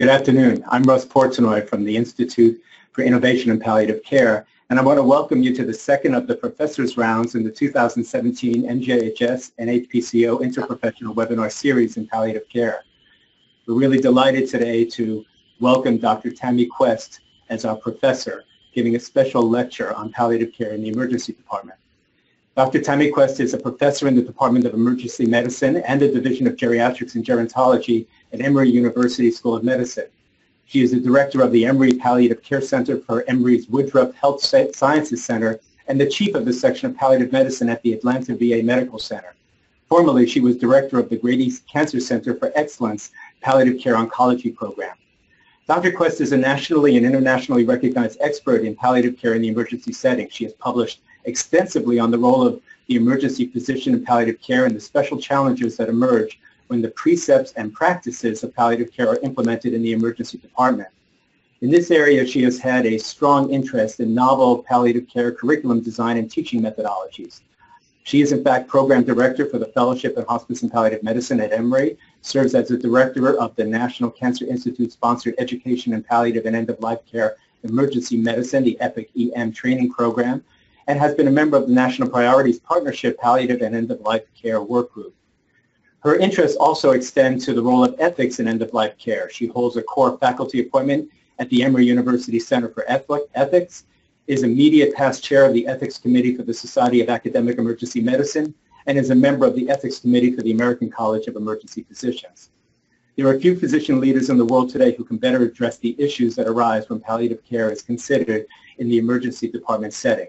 Good afternoon. I'm Russ Portenoy from the Institute for Innovation in Palliative Care, and I want to welcome you to the second of the professors' rounds in the 2017 MJHS and HPCO Interprofessional Webinar Series in Palliative Care. We're really delighted today to welcome Dr. Tammy Quest as our professor, giving a special lecture on palliative care in the emergency department. Dr. Tammy Quest is a professor in the Department of Emergency Medicine and the Division of Geriatrics and Gerontology at Emory University School of Medicine. She is the director of the Emory Palliative Care Center for Emory's Woodruff Health Sciences Center and the chief of the section of palliative medicine at the Atlanta VA Medical Center. Formerly, she was director of the Grady Cancer Center for Excellence Palliative Care Oncology Program. Dr. Quest is a nationally and internationally recognized expert in palliative care in the emergency setting. She has published extensively on the role of the emergency physician in palliative care and the special challenges that emerge when the precepts and practices of palliative care are implemented in the emergency department. In this area, she has had a strong interest in novel palliative care curriculum design and teaching methodologies. She is in fact program director for the Fellowship in Hospice and Palliative Medicine at Emory, serves as the director of the National Cancer Institute sponsored Education in Palliative and End-of-Life Care Emergency Medicine, the EPEC-EM training program, and has been a member of the National Priorities Partnership Palliative and End-of-Life Care Work Group. Her interests also extend to the role of ethics in end-of-life care. She holds a core faculty appointment at the Emory University Center for Ethics, is immediate past chair of the Ethics Committee for the Society of Academic Emergency Medicine, and is a member of the Ethics Committee for the American College of Emergency Physicians. There are few physician leaders in the world today who can better address the issues that arise when palliative care is considered in the emergency department setting.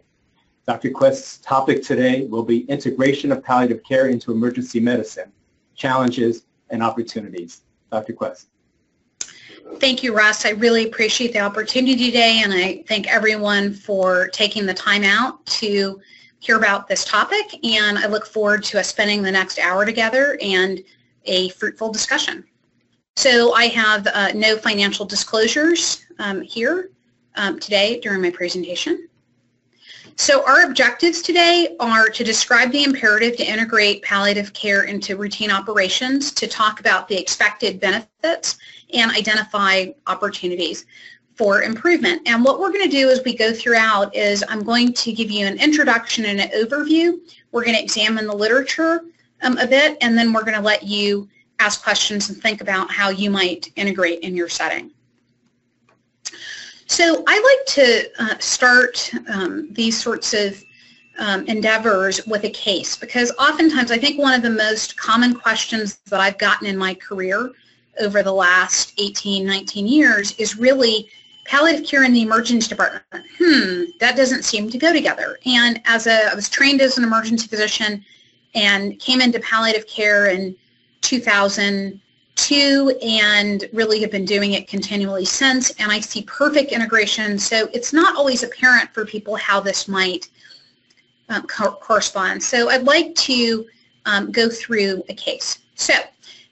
Dr. Quest's topic today will be integration of palliative care into emergency medicine, challenges and opportunities. Dr. Quest. Thank you, Russ. I really appreciate the opportunity today, and I thank everyone for taking the time out to hear about this topic, and I look forward to us spending the next hour together and a fruitful discussion. So I have uh, no financial disclosures um, here um, today during my presentation. So our objectives today are to describe the imperative to integrate palliative care into routine operations, to talk about the expected benefits, and identify opportunities for improvement. And what we're going to do as we go throughout is I'm going to give you an introduction and an overview. We're going to examine the literature um, a bit, and then we're going to let you ask questions and think about how you might integrate in your setting. So I like to uh, start um, these sorts of um, endeavors with a case because oftentimes I think one of the most common questions that I've gotten in my career over the last 18, 19 years is really palliative care in the emergency department. Hmm, that doesn't seem to go together. And as a, I was trained as an emergency physician and came into palliative care in 2000 two and really have been doing it continually since and I see perfect integration so it's not always apparent for people how this might um, co correspond. So I'd like to um, go through a case. So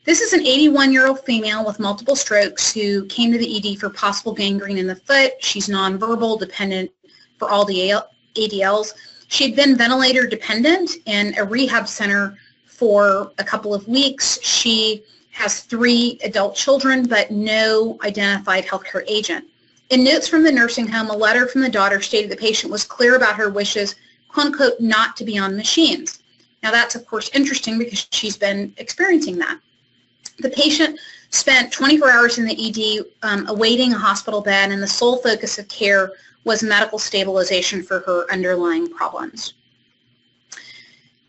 this is an 81-year-old female with multiple strokes who came to the ED for possible gangrene in the foot. She's nonverbal, dependent for all the ADLs. She had been ventilator dependent in a rehab center for a couple of weeks. She has three adult children, but no identified healthcare agent. In notes from the nursing home, a letter from the daughter stated the patient was clear about her wishes, quote unquote, not to be on machines. Now that's of course interesting because she's been experiencing that. The patient spent 24 hours in the ED um, awaiting a hospital bed and the sole focus of care was medical stabilization for her underlying problems.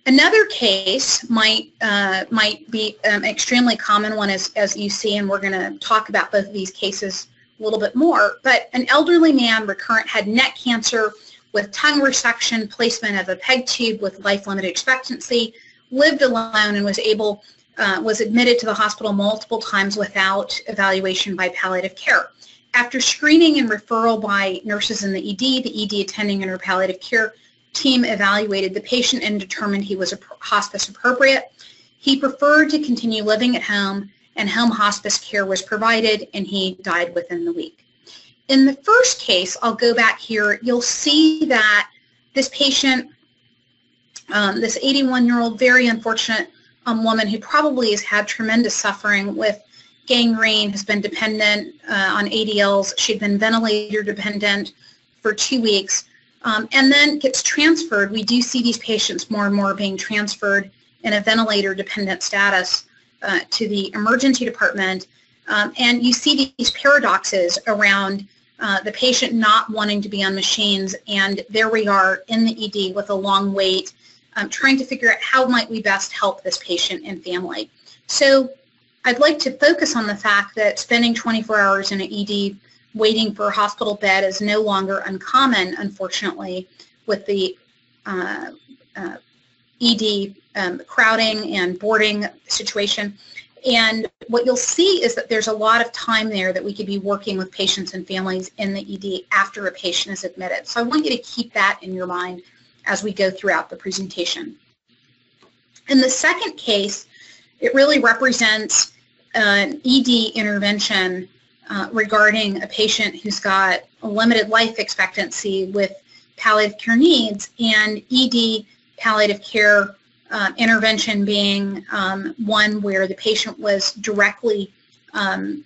Another case might uh, might be an um, extremely common one as, as you see, and we're going to talk about both of these cases a little bit more, but an elderly man recurrent had neck cancer with tongue resection, placement of a PEG tube with life-limited expectancy, lived alone and was able, uh, was admitted to the hospital multiple times without evaluation by palliative care. After screening and referral by nurses in the ED, the ED attending under palliative care team evaluated the patient and determined he was hospice appropriate. He preferred to continue living at home and home hospice care was provided and he died within the week. In the first case, I'll go back here, you'll see that this patient, um, this 81-year-old, very unfortunate um, woman who probably has had tremendous suffering with gangrene, has been dependent uh, on ADLs. She'd been ventilator dependent for two weeks, um, and then gets transferred. We do see these patients more and more being transferred in a ventilator dependent status uh, to the emergency department. Um, and you see these paradoxes around uh, the patient not wanting to be on machines and there we are in the ED with a long wait um, trying to figure out how might we best help this patient and family. So I'd like to focus on the fact that spending 24 hours in an ED waiting for a hospital bed is no longer uncommon, unfortunately, with the uh, uh, ED um, crowding and boarding situation. And what you'll see is that there's a lot of time there that we could be working with patients and families in the ED after a patient is admitted. So I want you to keep that in your mind as we go throughout the presentation. In the second case, it really represents an ED intervention uh, regarding a patient who's got a limited life expectancy with palliative care needs and ED palliative care uh, intervention being um, one where the patient was directly um,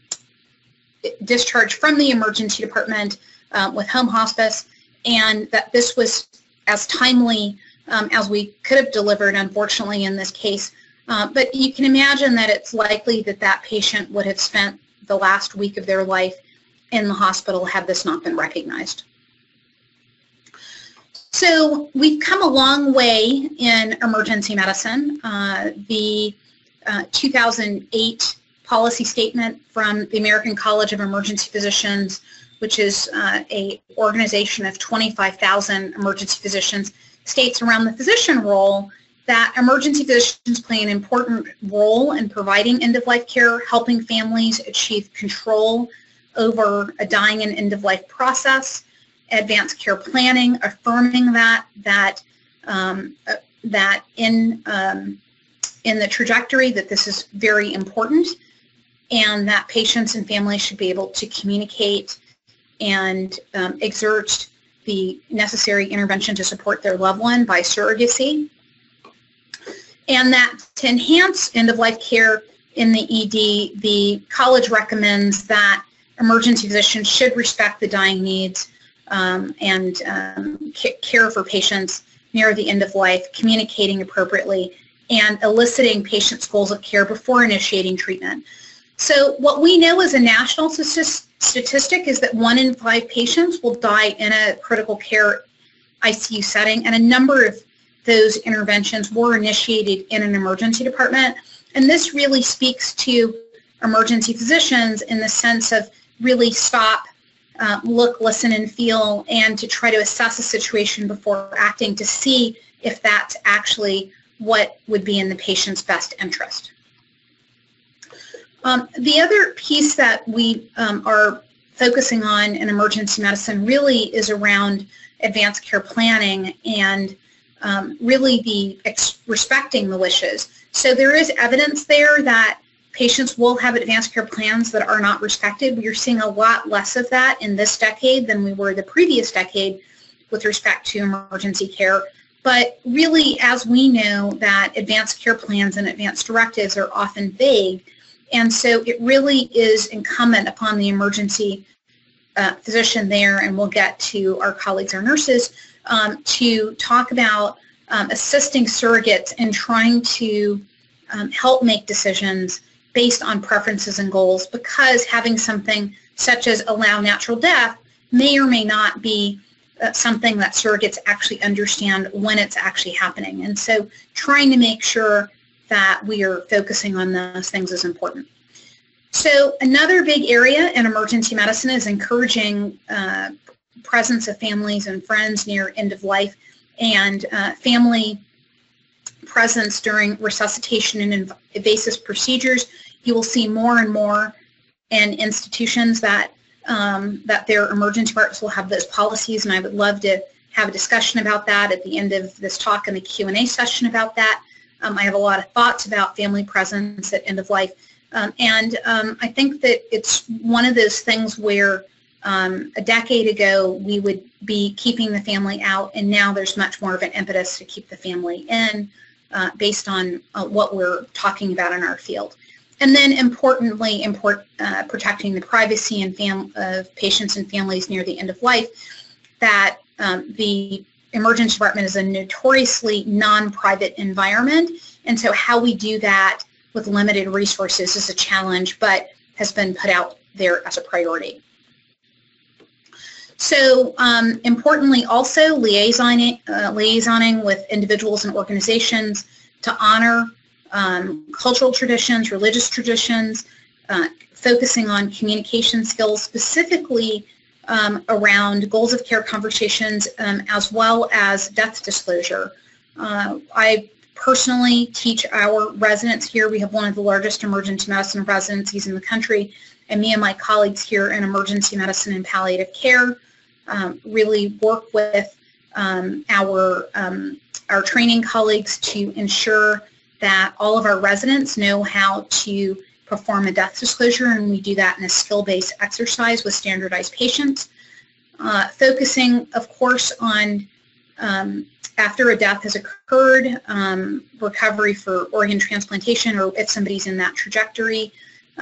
discharged from the emergency department uh, with home hospice and that this was as timely um, as we could have delivered, unfortunately, in this case. Uh, but you can imagine that it's likely that that patient would have spent the last week of their life in the hospital had this not been recognized. So we've come a long way in emergency medicine. Uh, the uh, 2008 policy statement from the American College of Emergency Physicians which is uh, a organization of 25,000 emergency physicians, states around the physician role that emergency physicians play an important role in providing end-of-life care, helping families achieve control over a dying and end-of-life process, advanced care planning, affirming that that um, uh, that in um, in the trajectory that this is very important, and that patients and families should be able to communicate and um, exert the necessary intervention to support their loved one by surrogacy. And that to enhance end-of-life care in the ED, the college recommends that emergency physicians should respect the dying needs um, and um, care for patients near the end of life, communicating appropriately, and eliciting patients' goals of care before initiating treatment. So what we know as a national statistic is that one in five patients will die in a critical care ICU setting, and a number of those interventions were initiated in an emergency department. And this really speaks to emergency physicians in the sense of really stop, uh, look, listen, and feel, and to try to assess a situation before acting to see if that's actually what would be in the patient's best interest. Um, the other piece that we um, are focusing on in emergency medicine really is around advanced care planning and um, really the respecting the wishes. So there is evidence there that patients will have advanced care plans that are not respected. We are seeing a lot less of that in this decade than we were the previous decade with respect to emergency care. But really, as we know that advanced care plans and advanced directives are often vague, and so it really is incumbent upon the emergency uh, physician there, and we'll get to our colleagues, our nurses, um, to talk about um, assisting surrogates in trying to um, help make decisions based on preferences and goals because having something such as allow natural death may or may not be uh, something that surrogates actually understand when it's actually happening. And so trying to make sure that we are focusing on those things is important. So another big area in emergency medicine is encouraging uh, presence of families and friends near end of life and uh, family presence during resuscitation and invasive procedures. You will see more and more in institutions that um, that their emergency departments will have those policies, and I would love to have a discussion about that at the end of this talk and the Q&A session about that. Um, I have a lot of thoughts about family presence at end of life. Um, and um, I think that it's one of those things where um, a decade ago we would be keeping the family out and now there's much more of an impetus to keep the family in uh, based on uh, what we're talking about in our field. And then importantly, import, uh, protecting the privacy and fam- of patients and families near the end of life, that um, the emergency department is a notoriously non-private environment. And so how we do that with limited resources is a challenge, but has been put out there as a priority. So um, importantly also liaisoning, uh, liaisoning with individuals and organizations to honor um, cultural traditions, religious traditions, uh, focusing on communication skills specifically um, around goals of care conversations um, as well as death disclosure. Uh, I personally teach our residents here. We have one of the largest emergency medicine residencies in the country, and me and my colleagues here in emergency medicine and palliative care um, really work with um, our, um, our training colleagues to ensure that all of our residents know how to perform a death disclosure, and we do that in a skill-based exercise with standardized patients, uh, focusing, of course, on um, after a death has occurred, um, recovery for organ transplantation, or if somebody's in that trajectory,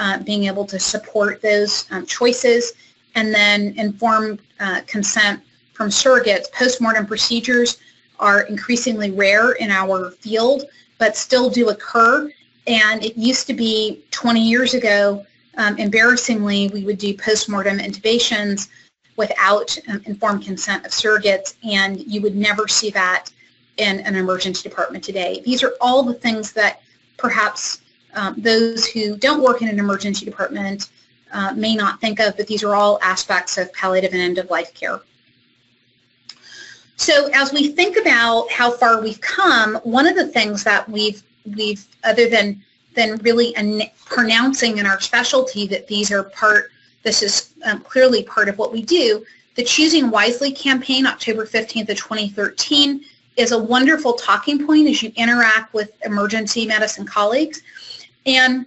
uh, being able to support those um, choices, and then informed uh, consent from surrogates. Postmortem procedures are increasingly rare in our field, but still do occur. And it used to be 20 years ago, um, embarrassingly, we would do postmortem intubations without um, informed consent of surrogates, and you would never see that in an emergency department today. These are all the things that perhaps um, those who don't work in an emergency department uh, may not think of, but these are all aspects of palliative and end-of-life care. So as we think about how far we've come, one of the things that we've, we've other than, than really pronouncing in our specialty that these are part, this is um, clearly part of what we do, the Choosing Wisely campaign, October 15th of 2013, is a wonderful talking point as you interact with emergency medicine colleagues. And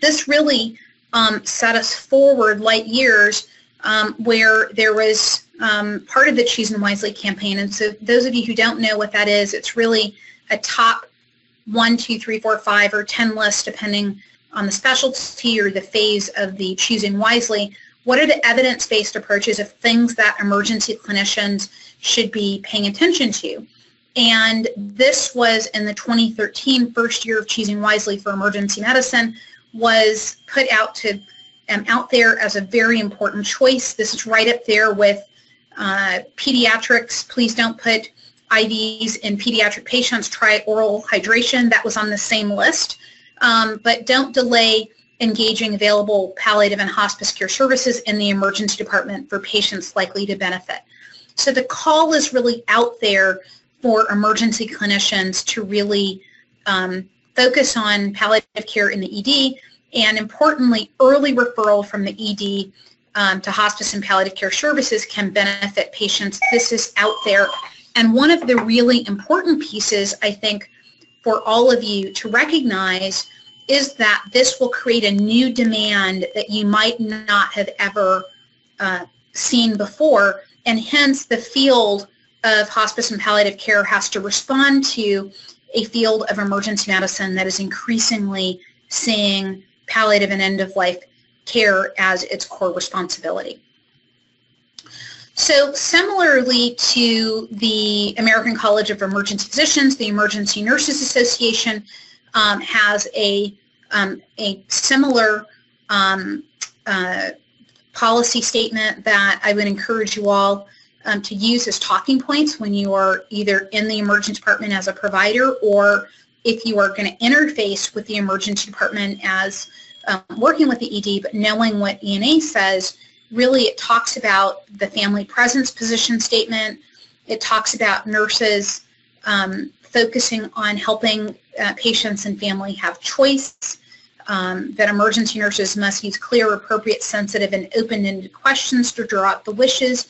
this really um, set us forward light years um, where there was um, part of the Choosing Wisely campaign. And so those of you who don't know what that is, it's really a top one, two, three, four, five, or 10 list, depending on the specialty or the phase of the Choosing Wisely. What are the evidence-based approaches of things that emergency clinicians should be paying attention to? And this was in the 2013 first year of Choosing Wisely for Emergency Medicine was put out to um, out there as a very important choice. This is right up there with uh, pediatrics. Please don't put IVs in pediatric patients. Try oral hydration. That was on the same list. Um, but don't delay engaging available palliative and hospice care services in the emergency department for patients likely to benefit. So the call is really out there for emergency clinicians to really um, focus on palliative care in the ED, and importantly, early referral from the ED um, to hospice and palliative care services can benefit patients. This is out there. And one of the really important pieces, I think, for all of you to recognize is that this will create a new demand that you might not have ever uh, seen before. And hence the field of hospice and palliative care has to respond to a field of emergency medicine that is increasingly seeing palliative and end-of-life care as its core responsibility. So similarly to the American College of Emergency Physicians, the Emergency Nurses Association um, has a, um, a similar um, uh, policy statement that I would encourage you all um, to use as talking points when you are either in the emergency department as a provider or if you are going to interface with the emergency department as um, working with the ED, but knowing what ENA says, really it talks about the family presence position statement. It talks about nurses um, focusing on helping uh, patients and family have choice, um, that emergency nurses must use clear, appropriate, sensitive, and open-ended questions to draw out the wishes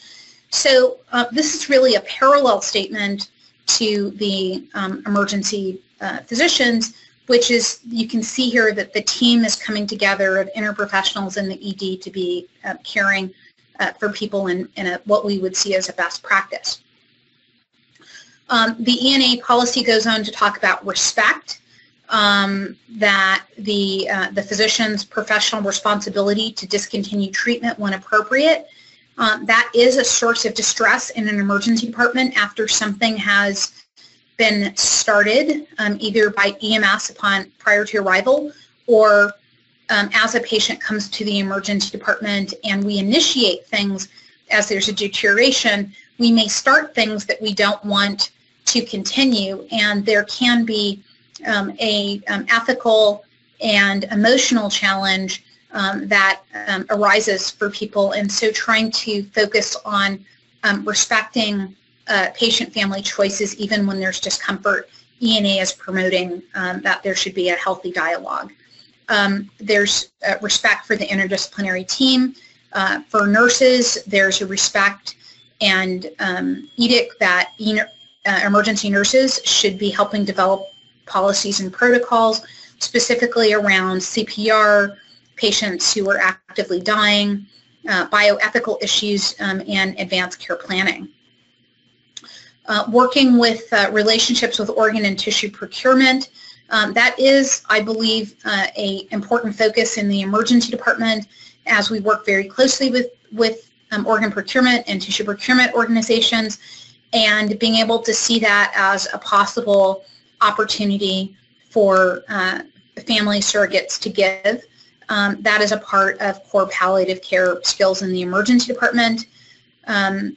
so uh, this is really a parallel statement to the um, emergency uh, physicians, which is you can see here that the team is coming together of interprofessionals in the ED to be uh, caring uh, for people in, in a, what we would see as a best practice. Um, the ENA policy goes on to talk about respect. um, that the, uh, the physician's professional responsibility to discontinue treatment when appropriate. Um, that is a source of distress in an emergency department after something has been started um, either by EMS upon prior to arrival or um, as a patient comes to the emergency department and we initiate things as there's a deterioration, we may start things that we don't want to continue. And there can be um, a um, ethical and emotional challenge um, that um, arises for people and so trying to focus on um, respecting uh, patient family choices even when there's discomfort ENA is promoting um, that there should be a healthy dialogue. there's uh, respect for the interdisciplinary team. Uh, for nurses, there's a respect and edict that uh, emergency nurses should be helping develop policies and protocols specifically around CPR, patients who are actively dying, uh, bioethical issues, um, and advanced care planning. Uh, working with uh, relationships with organ and tissue procurement, um, that is, I believe, uh, a important focus in the emergency department as we work very closely with, with um, organ procurement and tissue procurement organizations and being able to see that as a possible opportunity for uh, family surrogates to give. Um, that is a part of core palliative care skills in the emergency department. Um,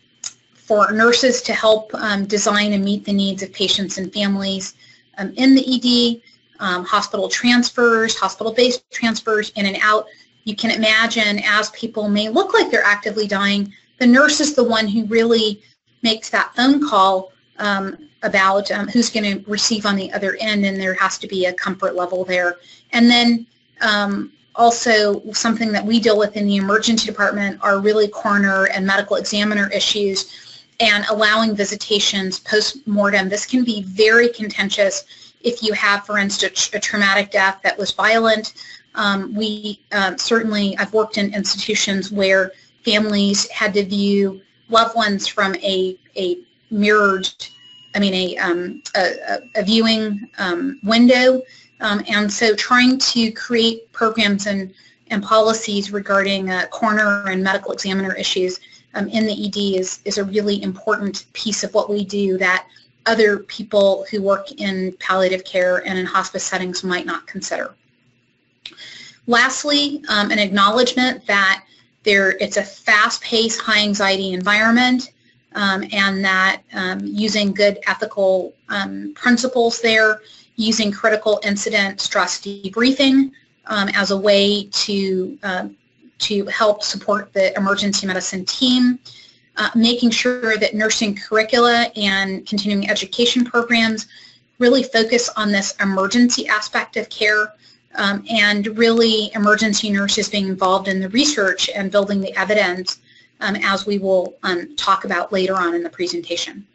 for nurses to help um, design and meet the needs of patients and families um, in the ED, um, hospital transfers, hospital-based transfers in and out. You can imagine as people may look like they're actively dying, the nurse is the one who really makes that phone call um, about who's going to receive on the other end, and there has to be a comfort level there. And then um, also something that we deal with in the emergency department are really coroner and medical examiner issues and allowing visitations post-mortem. This can be very contentious if you have, for instance, a traumatic death that was violent. Um, we uh, certainly, I've worked in institutions where families had to view loved ones from a, a mirrored, I mean, a, um, a, a, viewing um, window. Um, and so trying to create programs and, and policies regarding uh, coroner and medical examiner issues um, in the ED is, is a really important piece of what we do that other people who work in palliative care and in hospice settings might not consider. Lastly, um, an acknowledgement that there, it's a fast-paced, high-anxiety environment, um, and that um, using good ethical um, principles there, using critical incident stress debriefing um, as a way to uh, to help support the emergency medicine team, uh, making sure that nursing curricula and continuing education programs really focus on this emergency aspect of care um, and really emergency nurses being involved in the research and building the evidence um, as we will um, talk about later on in the presentation.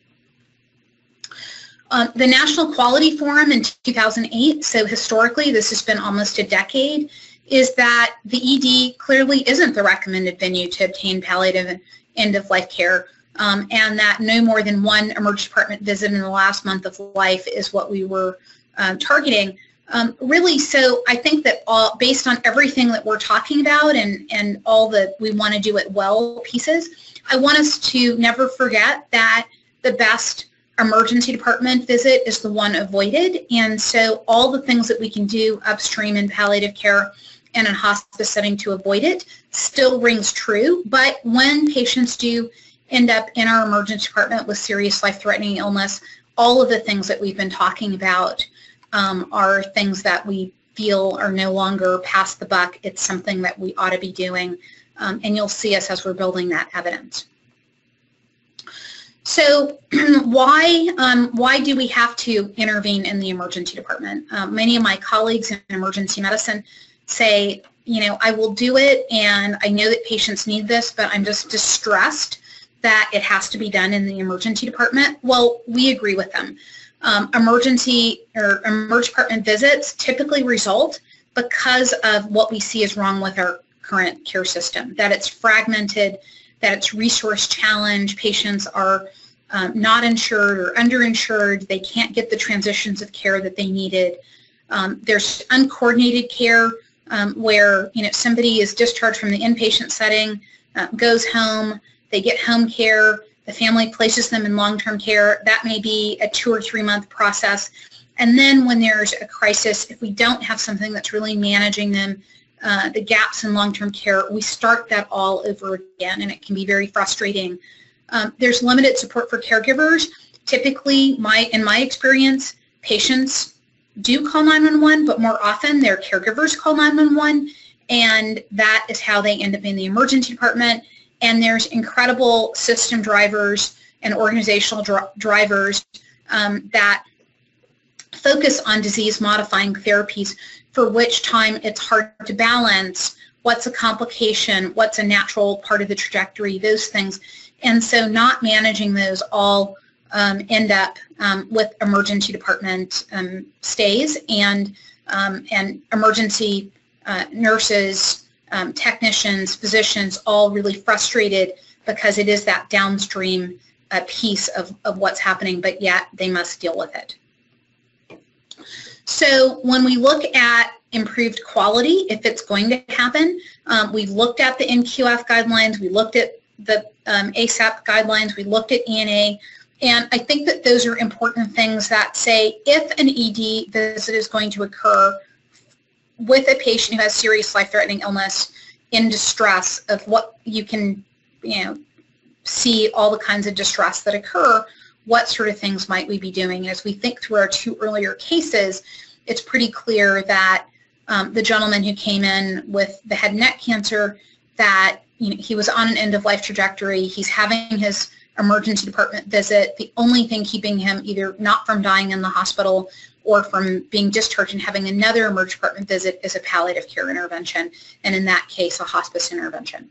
Uh, the National Quality Forum in 2008, so historically this has been almost a decade, is that the ED clearly isn't the recommended venue to obtain palliative end-of-life care um, and that no more than one emergency department visit in the last month of life is what we were uh, targeting. Um, really, so I think that all, based on everything that we're talking about and, and all the we want to do it well pieces, I want us to never forget that the best emergency department visit is the one avoided. And so all the things that we can do upstream in palliative care and in hospice setting to avoid it still rings true. But when patients do end up in our emergency department with serious life-threatening illness, all of the things that we've been talking about um, are things that we feel are no longer past the buck. It's something that we ought to be doing, um, and you'll see us as we're building that evidence. So why, um, why do we have to intervene in the emergency department? Um, many of my colleagues in emergency medicine say, you know, I will do it and I know that patients need this, but I'm just distressed that it has to be done in the emergency department. Well, we agree with them um, emergency or emergency department visits typically result because of what we see is wrong with our current care system, that it's fragmented, that it's resource challenged, patients are um, not insured or underinsured, they can't get the transitions of care that they needed. Um, there's uncoordinated care um, where you know somebody is discharged from the inpatient setting, uh, goes home, they get home care, the family places them in long-term care. That may be a two or three month process. And then when there's a crisis, if we don't have something that's really managing them, uh, the gaps in long-term care, we start that all over again, and it can be very frustrating. Um, there's limited support for caregivers. Typically, my in my experience, patients do call 911, but more often their caregivers call 911, and that is how they end up in the emergency department. And there's incredible system drivers and organizational dr drivers um, that focus on disease-modifying therapies for which time it's hard to balance what's a complication, what's a natural part of the trajectory, those things. And so not managing those all um, end up um, with emergency department um, stays and um, and emergency uh, nurses, um, technicians, physicians, all really frustrated because it is that downstream uh, piece of, of what's happening, but yet they must deal with it. So when we look at improved quality, if it's going to happen, um, we've looked at the NQF guidelines, we looked at the um, ACEP guidelines, we looked at ENA, and I think that those are important things that say if an ED visit is going to occur with a patient who has serious life-threatening illness in distress of what you can, you know, see all the kinds of distress that occur, what sort of things might we be doing? And as we think through our two earlier cases, it's pretty clear that um, the gentleman who came in with the head and neck cancer, that you know, he was on an end-of-life trajectory. He's having his emergency department visit. The only thing keeping him either not from dying in the hospital or from being discharged and having another emergency department visit is a palliative care intervention, and in that case, a hospice intervention.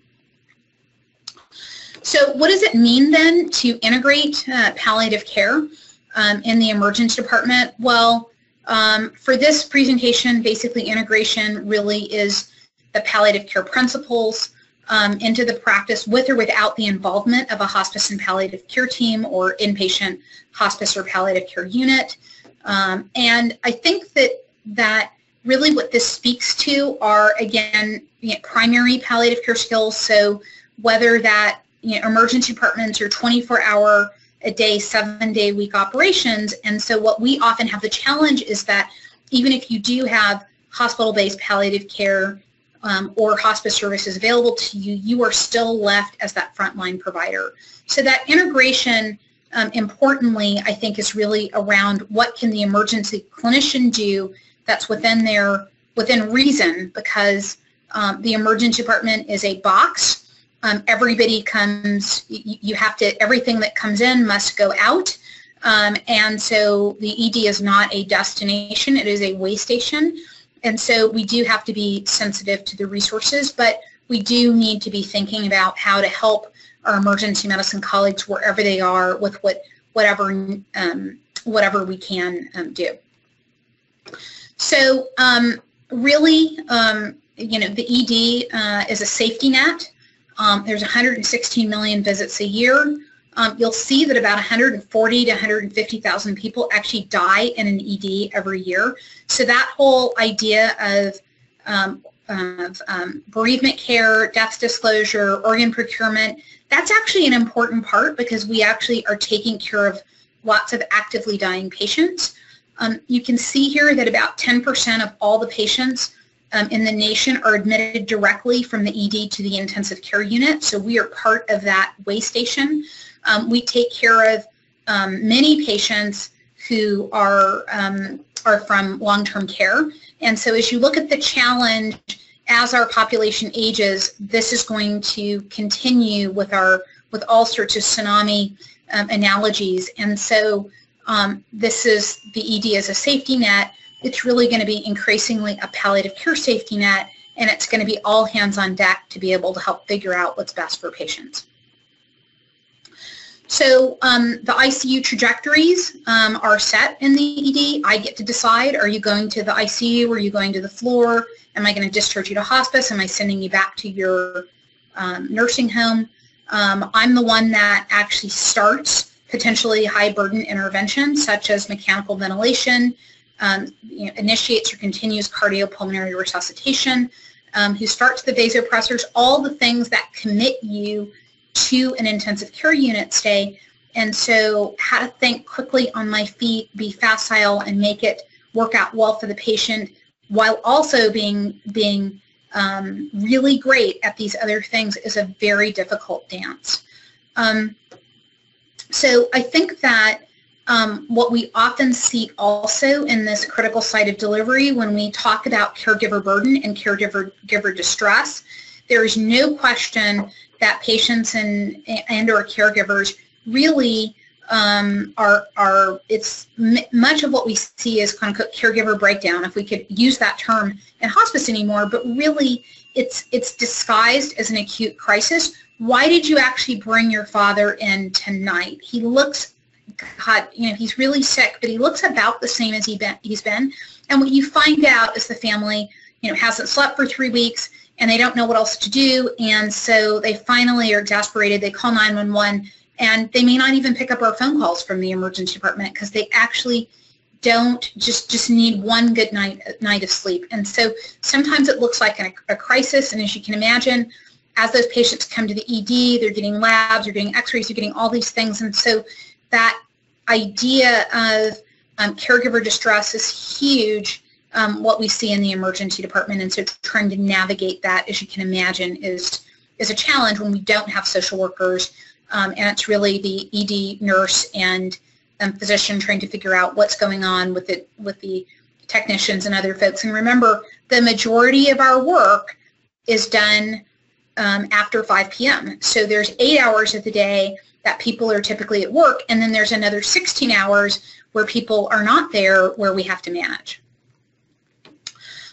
So what does it mean then to integrate uh, palliative care um, in the emergency department? Well, um, for this presentation, basically integration really is the palliative care principles, um, into the practice with or without the involvement of a hospice and palliative care team or inpatient hospice or palliative care unit. Um, and I think that that really what this speaks to are, again, you know, primary palliative care skills. So whether that you know, emergency departments are 24-hour a day, seven-day week operations. And so what we often have the challenge is that even if you do have hospital-based palliative care um, or hospice services available to you, you are still left as that frontline provider. So that integration, um, importantly, I think is really around what can the emergency clinician do that's within their, within reason because um, the emergency department is a box. Um, everybody comes, you, you, have to, everything that comes in must go out. Um, and so the ED is not a destination, it is a way station. And so we do have to be sensitive to the resources, but we do need to be thinking about how to help our emergency medicine colleagues wherever they are with what whatever um, whatever we can um, do. So um, really, um, you know, the ED uh, is a safety net. Um, there's 116 million visits a year um, you'll see that about 140 to 150,000 people actually die in an ED every year. So that whole idea of, um, of um, bereavement care, death disclosure, organ procurement, that's actually an important part because we actually are taking care of lots of actively dying patients. Um, you can see here that about 10% of all the patients um, in the nation are admitted directly from the ED to the intensive care unit. So we are part of that way station. Um, we take care of um, many patients who are, um, are from long-term care. And so as you look at the challenge, as our population ages, this is going to continue with our with all sorts of tsunami um, analogies. And so um, this is the ED as a safety net. It's really going to be increasingly a palliative care safety net, and it's going to be all hands on deck to be able to help figure out what's best for patients. So um, the ICU trajectories um, are set in the ED. I get to decide, are you going to the ICU? Are you going to the floor? Am I going to discharge you to hospice? Am I sending you back to your um, nursing home? Um, I'm the one that actually starts potentially high burden interventions such as mechanical ventilation, um, you know, initiates or continues cardiopulmonary resuscitation, um, who starts the vasopressors, all the things that commit you to an intensive care unit stay. And so how to think quickly on my feet, be facile, and make it work out well for the patient while also being, being um, really great at these other things is a very difficult dance. Um, so I think that um, what we often see also in this critical site of delivery when we talk about caregiver burden and caregiver giver distress, there is no question that patients and, and or caregivers really um, are, are it's much of what we see is kind of caregiver breakdown, if we could use that term in hospice anymore, but really it's, it's disguised as an acute crisis. Why did you actually bring your father in tonight? He looks, God, you know, he's really sick, but he looks about the same as he been, he's been. And what you find out is the family, you know, hasn't slept for three weeks and they don't know what else to do. And so they finally are exasperated. They call 911 and they may not even pick up our phone calls from the emergency department because they actually don't just just need one good night night of sleep and so sometimes it looks like a, a crisis and as you can imagine as those patients come to the ED they're getting labs they're getting x-rays they're getting all these things and so that idea of um, caregiver distress is huge um, what we see in the emergency department and so trying to navigate that as you can imagine is is a challenge when we don't have social workers um, and it's really the ED nurse and um, physician trying to figure out what's going on with it with the technicians and other folks. And remember, the majority of our work is done um, after 5 p.m. So there's eight hours of the day that people are typically at work, and then there's another 16 hours where people are not there where we have to manage.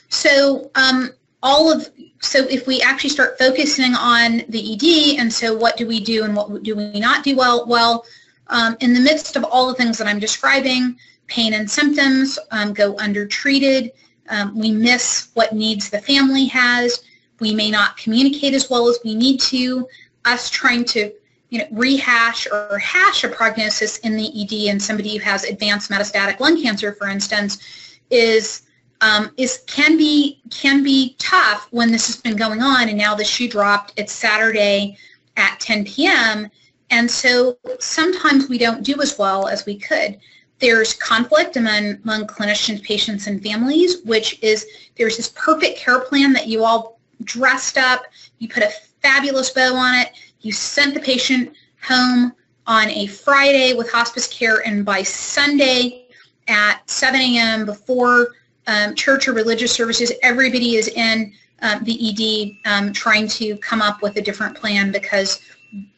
So um, all of so if we actually start focusing on the ED and so what do we do and what do we not do well? Well, um, in the midst of all the things that I'm describing, pain and symptoms um, go undertreated. Um, we miss what needs the family has. We may not communicate as well as we need to. Us trying to you know, rehash or hash a prognosis in the ED in somebody who has advanced metastatic lung cancer, for instance, is um, is can be can be tough when this has been going on and now the shoe dropped. It's Saturday at 10 p.m. and so sometimes we don't do as well as we could. There's conflict among, among clinicians, patients, and families, which is there's this perfect care plan that you all dressed up, you put a fabulous bow on it, you sent the patient home on a Friday with hospice care, and by Sunday at 7 a.m. before um, church or religious services, everybody is in um, the ED um, trying to come up with a different plan because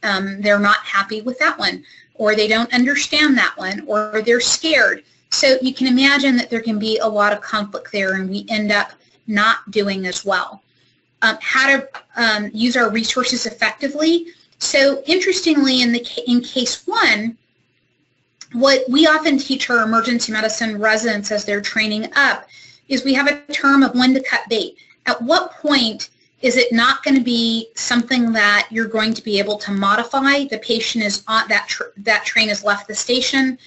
um, they're not happy with that one or they don't understand that one or they're scared. So you can imagine that there can be a lot of conflict there and we end up not doing as well. Um, how to um, use our resources effectively. So interestingly, in, the, in case one, what we often teach our emergency medicine residents as they're training up is we have a term of when to cut bait. At what point is it not going to be something that you're going to be able to modify? The patient is on that tr that train has left the station.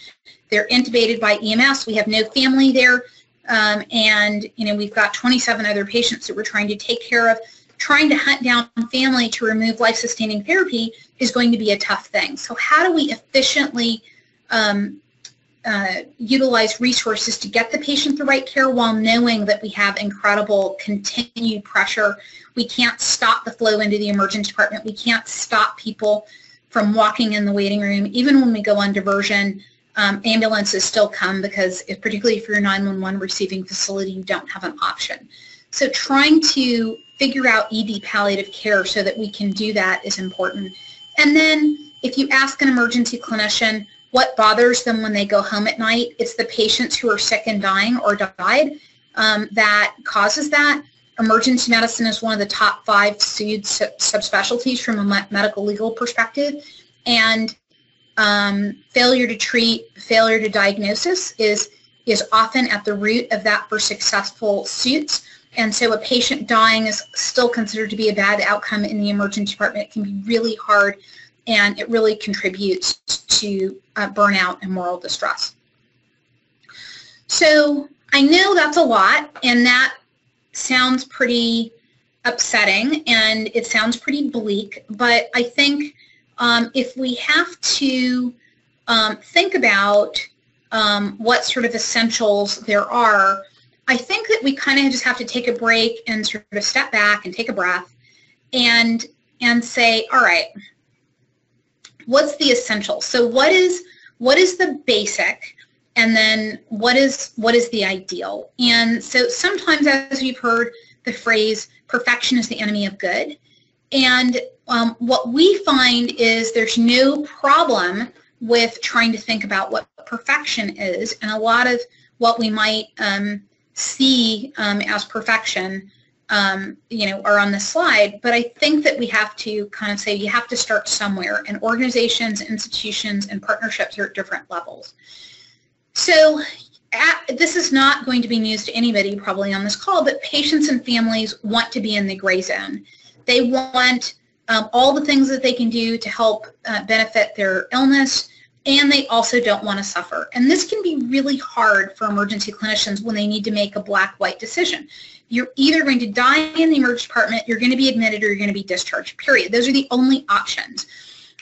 They're intubated by EMS. We have no family there, um, and you know we've got 27 other patients that we're trying to take care of. Trying to hunt down family to remove life-sustaining therapy is going to be a tough thing. So how do we efficiently um, uh, utilize resources to get the patient the right care while knowing that we have incredible continued pressure. We can't stop the flow into the emergency department. We can't stop people from walking in the waiting room. Even when we go on diversion, um, ambulances still come because if, particularly if you're a 911 receiving facility, you don't have an option. So trying to figure out ED palliative care so that we can do that is important. And then if you ask an emergency clinician, what bothers them when they go home at night. It's the patients who are sick and dying or died um, that causes that. Emergency medicine is one of the top five sued subspecialties from a medical legal perspective. And um, failure to treat, failure to diagnosis is, is often at the root of that for successful suits. And so a patient dying is still considered to be a bad outcome in the emergency department. It can be really hard and it really contributes to uh, burnout and moral distress. So I know that's a lot, and that sounds pretty upsetting, and it sounds pretty bleak, but I think um, if we have to um, think about um, what sort of essentials there are, I think that we kind of just have to take a break and sort of step back and take a breath and and say, all right, what's the essential? So what is what is the basic? And then what is what is the ideal? And so sometimes as we've heard the phrase perfection is the enemy of good. And um, what we find is there's no problem with trying to think about what perfection is. And a lot of what we might um, see um, as perfection um, you know, are on the slide, but I think that we have to kind of say you have to start somewhere, and organizations, institutions, and partnerships are at different levels. So at, this is not going to be news to anybody probably on this call, but patients and families want to be in the gray zone. They want um, all the things that they can do to help uh, benefit their illness, and they also don't want to suffer. And this can be really hard for emergency clinicians when they need to make a black-white decision you're either going to die in the emergency department, you're going to be admitted, or you're going to be discharged, period. Those are the only options.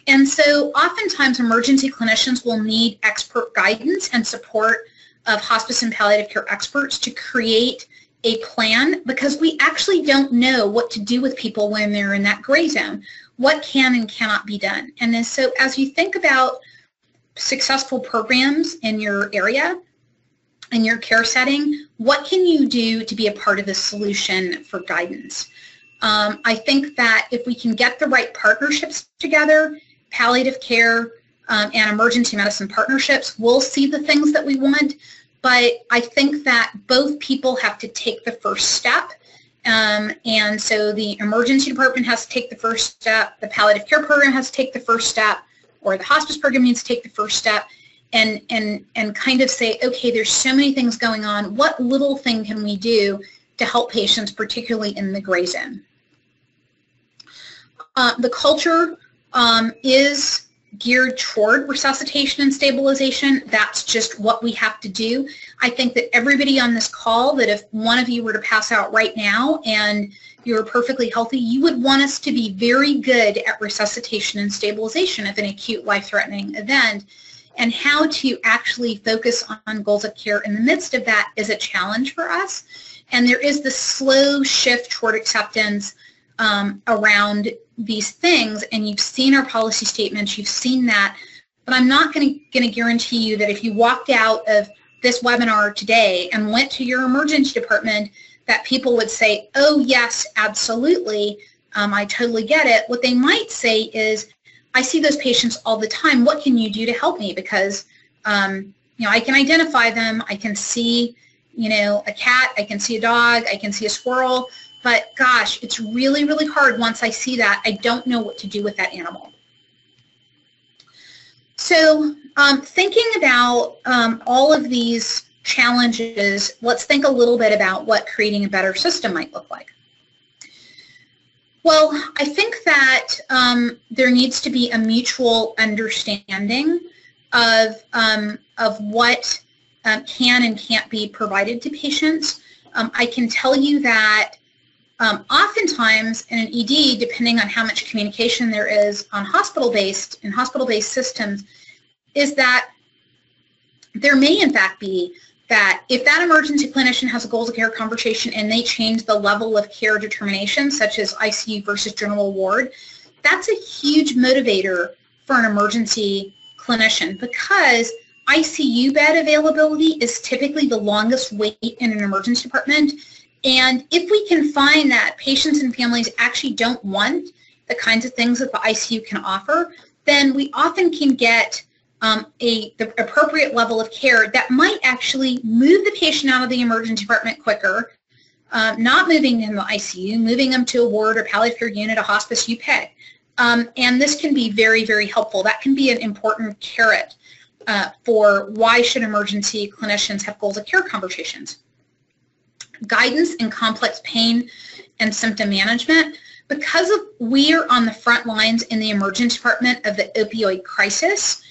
And so oftentimes emergency clinicians will need expert guidance and support of hospice and palliative care experts to create a plan because we actually don't know what to do with people when they're in that gray zone. What can and cannot be done. And then so as you think about successful programs in your area, in your care setting, what can you do to be a part of the solution for guidance? Um, I think that if we can get the right partnerships together, palliative care um, and emergency medicine partnerships, we'll see the things that we want. But I think that both people have to take the first step. Um, and so the emergency department has to take the first step, the palliative care program has to take the first step, or the hospice program needs to take the first step and and and kind of say, okay, there's so many things going on. What little thing can we do to help patients, particularly in the gray zone? Uh, the culture um, is geared toward resuscitation and stabilization. That's just what we have to do. I think that everybody on this call, that if one of you were to pass out right now and you're perfectly healthy, you would want us to be very good at resuscitation and stabilization of an acute life-threatening event and how to actually focus on goals of care in the midst of that is a challenge for us. And there is the slow shift toward acceptance um, around these things, and you've seen our policy statements, you've seen that, but I'm not going to guarantee you that if you walked out of this webinar today and went to your emergency department, that people would say, oh yes, absolutely, um, I totally get it. What they might say is, I see those patients all the time. What can you do to help me? Because, um, you know, I can identify them. I can see, you know, a cat. I can see a dog. I can see a squirrel. But gosh, it's really, really hard once I see that. I don't know what to do with that animal. So um, thinking about um, all of these challenges, let's think a little bit about what creating a better system might look like. Well, I think that um, there needs to be a mutual understanding of, um, of what um, can and can't be provided to patients. Um, I can tell you that um, oftentimes in an ED, depending on how much communication there is on hospital-based, in hospital-based systems, is that there may in fact be that if that emergency clinician has a goals of care conversation and they change the level of care determination, such as ICU versus general ward, that's a huge motivator for an emergency clinician because ICU bed availability is typically the longest wait in an emergency department. And if we can find that patients and families actually don't want the kinds of things that the ICU can offer, then we often can get um, a, the appropriate level of care that might actually move the patient out of the emergency department quicker, uh, not moving them to the ICU, moving them to a ward or palliative care unit, a hospice you pick. Um, and this can be very, very helpful. That can be an important carrot uh, for why should emergency clinicians have goals of care conversations. Guidance in complex pain and symptom management. Because of, we are on the front lines in the emergency department of the opioid crisis,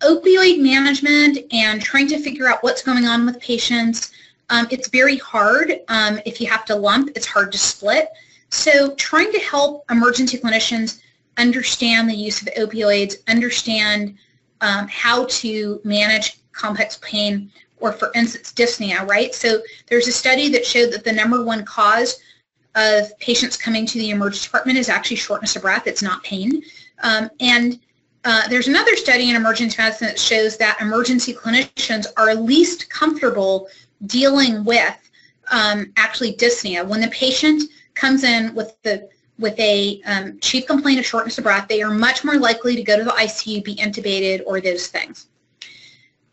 opioid management and trying to figure out what's going on with patients Um, it's very hard. Um, if you have to lump, it's hard to split. So trying to help emergency clinicians understand the use of opioids, understand um, how to manage complex pain, or for instance, dyspnea, right? So there's a study that showed that the number one cause of patients coming to the emergency department is actually shortness of breath. It's not pain. Um, and uh, there's another study in emergency medicine that shows that emergency clinicians are least comfortable dealing with um, actually dyspnea. When the patient comes in with the with a um, chief complaint of shortness of breath, they are much more likely to go to the ICU, be intubated, or those things.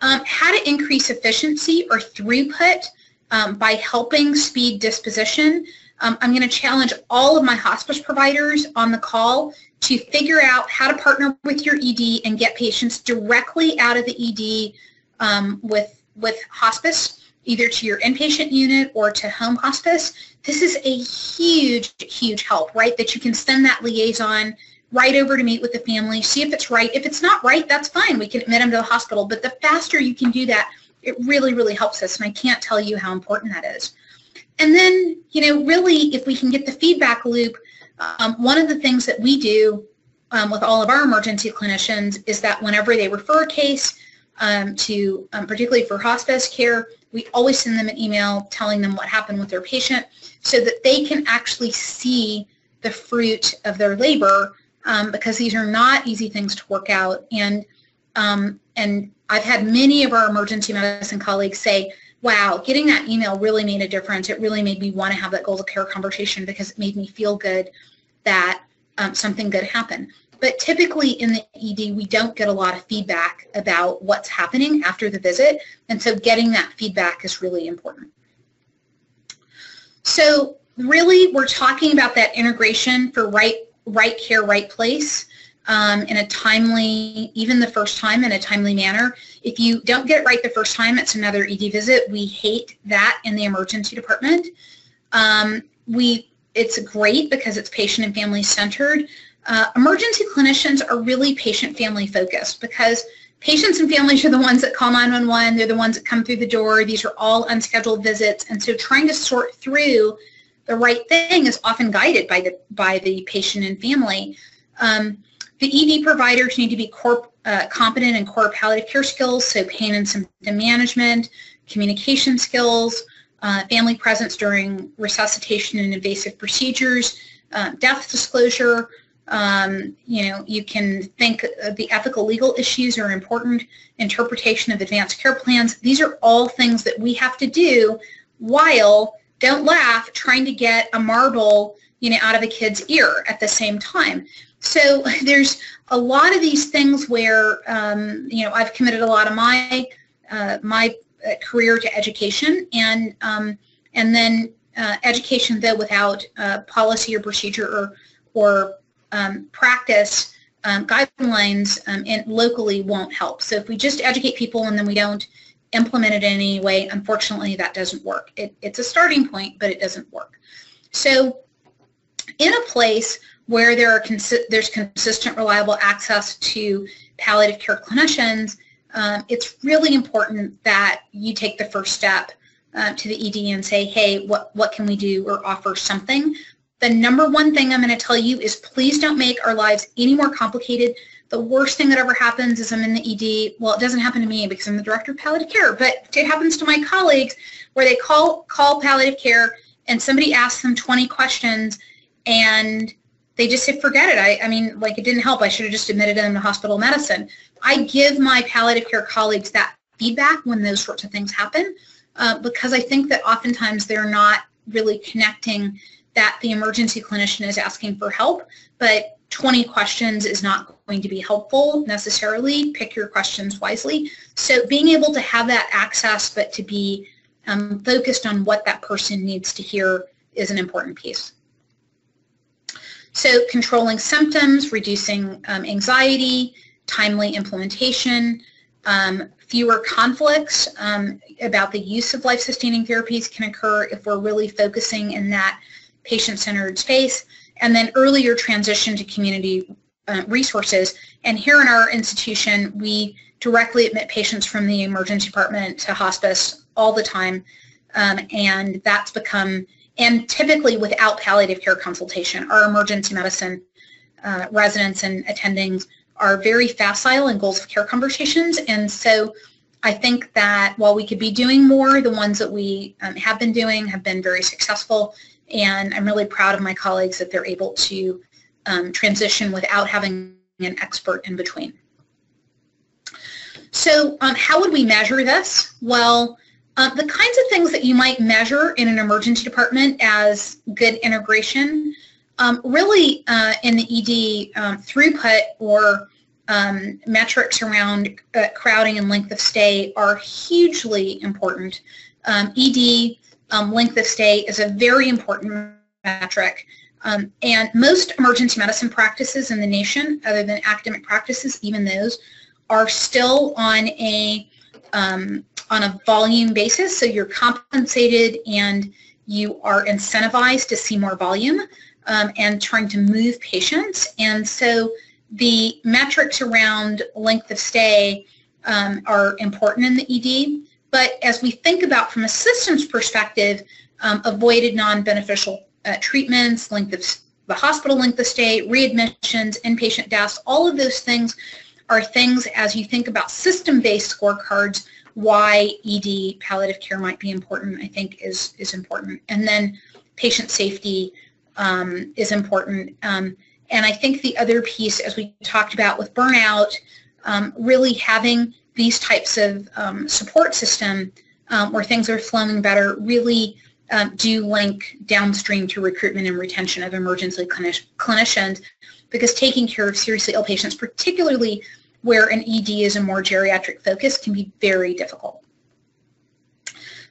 Um, how to increase efficiency or throughput um, by helping speed disposition. Um, I'm going to challenge all of my hospice providers on the call to figure out how to partner with your ED and get patients directly out of the ED um, with, with hospice either to your inpatient unit or to home hospice, this is a huge, huge help, right? That you can send that liaison right over to meet with the family, see if it's right. If it's not right, that's fine. We can admit them to the hospital. But the faster you can do that, it really, really helps us. And I can't tell you how important that is. And then, you know, really, if we can get the feedback loop, um, one of the things that we do um, with all of our emergency clinicians is that whenever they refer a case um, to, um, particularly for hospice care, we always send them an email telling them what happened with their patient so that they can actually see the fruit of their labor um, because these are not easy things to work out. And, um, and I've had many of our emergency medicine colleagues say, wow, getting that email really made a difference. It really made me want to have that goals of care conversation because it made me feel good that um, something good happened. But typically in the ED, we don't get a lot of feedback about what's happening after the visit. And so getting that feedback is really important. So really, we're talking about that integration for right, right care, right place um, in a timely, even the first time in a timely manner. If you don't get it right the first time, it's another ED visit. We hate that in the emergency department. Um, we, it's great because it's patient and family centered, uh, emergency clinicians are really patient-family focused because patients and families are the ones that call 911. They're the ones that come through the door. These are all unscheduled visits. And so trying to sort through the right thing is often guided by the, by the patient and family. Um, the ED providers need to be corp, uh, competent in core palliative care skills, so pain and symptom management, communication skills, uh, family presence during resuscitation and invasive procedures, uh, death disclosure, um, you know, you can think the ethical legal issues are important, interpretation of advanced care plans. These are all things that we have to do while, don't laugh, trying to get a marble, you know, out of a kid's ear at the same time. So there's a lot of these things where, um, you know, I've committed a lot of my, uh, my uh, career to education and, um, and then uh, education though without uh, policy or procedure or, or um, practice um, guidelines um, and locally won't help. So if we just educate people and then we don't implement it in any way, unfortunately that doesn't work. It, it's a starting point, but it doesn't work. So in a place where there are consi there's consistent, reliable access to palliative care clinicians, um, it's really important that you take the first step uh, to the ED and say, hey, what, what can we do or offer something the number one thing I'm going to tell you is please don't make our lives any more complicated. The worst thing that ever happens is I'm in the ED. Well, it doesn't happen to me because I'm the director of palliative care, but it happens to my colleagues where they call call palliative care and somebody asks them 20 questions and they just say forget it. I, I mean, like it didn't help. I should have just admitted them to hospital medicine. I give my palliative care colleagues that feedback when those sorts of things happen uh, because I think that oftentimes they're not really connecting that the emergency clinician is asking for help, but 20 questions is not going to be helpful necessarily. Pick your questions wisely. So being able to have that access, but to be um, focused on what that person needs to hear is an important piece. So controlling symptoms, reducing um, anxiety, timely implementation, um, fewer conflicts um, about the use of life-sustaining therapies can occur if we're really focusing in that patient-centered space, and then earlier transition to community uh, resources. And here in our institution, we directly admit patients from the emergency department to hospice all the time. um, and that's become, and typically without palliative care consultation, our emergency medicine uh, residents and attendings are very facile in goals of care conversations, and so I think that while we could be doing more, the ones that we um, have been doing have been very successful, and I'm really proud of my colleagues that they're able to um, transition without having an expert in between. So um, how would we measure this? Well, uh, the kinds of things that you might measure in an emergency department as good integration, um, really uh, in the ED um, throughput or um, metrics around uh, crowding and length of stay are hugely important. Um, ED um, length of stay is a very important metric. Um, and most emergency medicine practices in the nation, other than academic practices, even those, are still on a um, on a volume basis. So you're compensated and you are incentivized to see more volume um, and trying to move patients. And so the metrics around length of stay um, are important in the ED. But as we think about from a systems perspective, um, avoided non-beneficial uh, treatments, length of the hospital length of stay, readmissions, inpatient deaths, all of those things are things as you think about system-based scorecards, why ED palliative care might be important, I think is, is important. And then patient safety um, is important. Um, and I think the other piece, as we talked about with burnout, um, really having these types of um, support system um, where things are flowing better really um, do link downstream to recruitment and retention of emergency clinic clinicians because taking care of seriously ill patients, particularly where an ED is a more geriatric focus, can be very difficult.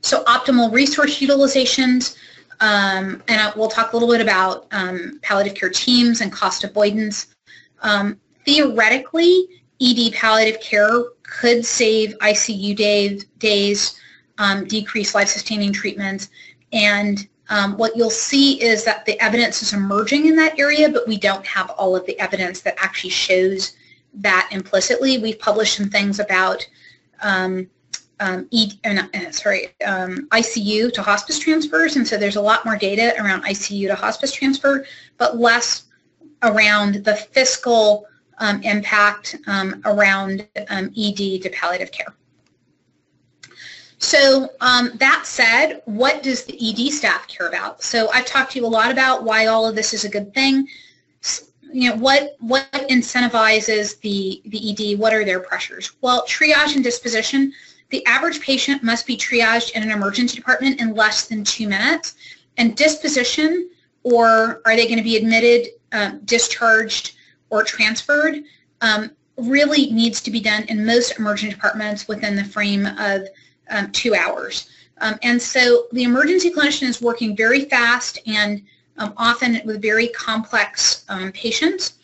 So optimal resource utilizations, um, and I, we'll talk a little bit about um, palliative care teams and cost avoidance. Um, theoretically, ED palliative care could save ICU day, days, um, decrease life-sustaining treatments, and um, what you'll see is that the evidence is emerging in that area, but we don't have all of the evidence that actually shows that implicitly. We've published some things about um, um, e, uh, uh, sorry, um, ICU to hospice transfers, and so there's a lot more data around ICU to hospice transfer, but less around the fiscal um, impact um, around um, ED to palliative care. So um, that said, what does the ED staff care about? So I've talked to you a lot about why all of this is a good thing. You know, what, what incentivizes the, the ED? What are their pressures? Well, triage and disposition the average patient must be triaged in an emergency department in less than two minutes. And disposition, or are they going to be admitted, um, discharged, or transferred, um, really needs to be done in most emergency departments within the frame of um, two hours. Um, and so the emergency clinician is working very fast and um, often with very complex um, patients.